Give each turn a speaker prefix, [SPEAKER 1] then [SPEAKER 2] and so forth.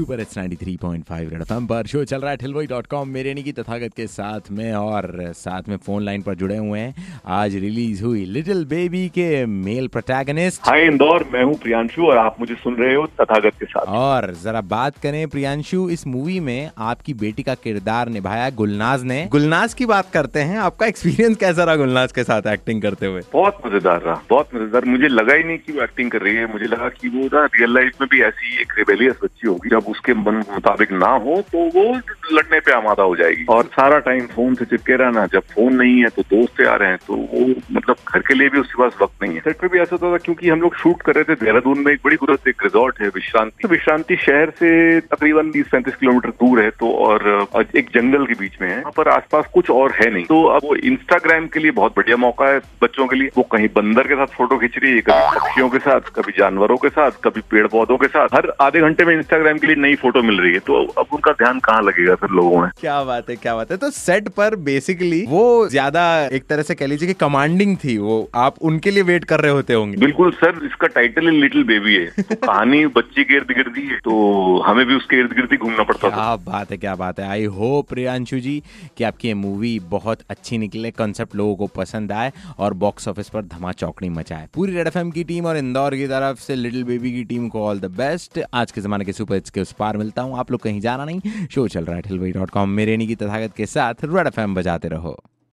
[SPEAKER 1] Super एट्स 93.5 red FM पर। Show चल रहा है ठिलवई डॉट कॉम मेरे की तथागत के साथ में और साथ में फ़ोन लाइन पर जुड़े हुए हैं। आज रिलीज़ हुई लिटिल बेबी के मेल प्रोटैगनिस्ट
[SPEAKER 2] हाय इंदौर मैं हूँ प्रियांशु और आप मुझे सुन रहे हो तथागत के साथ।
[SPEAKER 1] और जरा बात करें प्रियांशु इस मूवी में आपकी बेटी का किरदार निभाया गुलनाज ने। गुलनाज की बात करते हैं आपका एक्सपीरियंस कैसा रहा गुलनाज के साथ एक्टिंग करते हुए?
[SPEAKER 2] बहुत मज़ेदार रहा बहुत मज़ेदार। मुझे लगा ही नहीं की वो एक्टिंग कर रही है। मुझे लगा की वो ना रियल लाइफ में भी ऐसी एक रिबेलियस बच्ची होगी जब उसके मन मुताबिक ना हो तो वो लड़ने पे आमादा हो जाएगी। और सारा टाइम फ़ोन से चिपके रहना जब फ़ोन नहीं है तो दोस्त से आ रहे हैं तो वो मतलब घर के लिए भी उसके पास वक्त नहीं है। सेट पे भी ऐसा होता था क्योंकि हम लोग शूट कर रहे थे देहरादून में एक बड़ी खूबसूरत एक रिजॉर्ट है विश्रांति। तो विश्रांति शहर से तकरीबन बीस पैंतीस किलोमीटर दूर है तो और एक जंगल के बीच में है। वहाँ पर आसपास कुछ और है नहीं। तो अब वो इंस्टाग्राम के लिए बहुत बढ़िया मौका है बच्चों के लिए। वो कहीं बंदर के साथ फ़ोटो खींच रही है कभी पक्षियों के साथ कभी जानवरों के साथ कभी पेड़ पौधों के साथ। हर आधे घंटे में इंस्टाग्राम के लिए नई फ़ोटो मिल रही है। तो अब उनका ध्यान कहाँ लगेगा? फिर लोगों में।
[SPEAKER 1] क्या बात है क्या बात है। तो सेट पर बेसिकली वो ज़्यादा एक तरह से कह लीजिए कि कमांडिंग थी वो। आप उनके लिए वेट कर रहे होते होंगे।
[SPEAKER 2] बिल्कुल सर इसका टाइटल ही लिटिल बेबी है। तो कहानी बच्ची के इर्द गिर्द ही है। तो हमें भी उसके इर्द गिर्द ही घूमना पड़ता था।
[SPEAKER 1] क्या बात है क्या बात है। आई होप प्रियांशु जी कि आपकी ये मूवी बहुत अच्छी निकले कॉन्सेप्ट लोगों को पसंद आए और बॉक्स ऑफ़िस पर धमा चौकड़ी मचाए। पूरी रेड एफएम की टीम और इंदौर की तरफ़ से लिटिल बेबी की टीम को ऑल द बेस्ट आज के जमाने के सुपर हिट्स के उस पार मिलता हूँ। आप लोग कहीं जाना नहीं। शो चल रहा है। ठिलवई डॉट कॉम मेरे की तथागत के साथ रेड एफ़ बजाते रहो।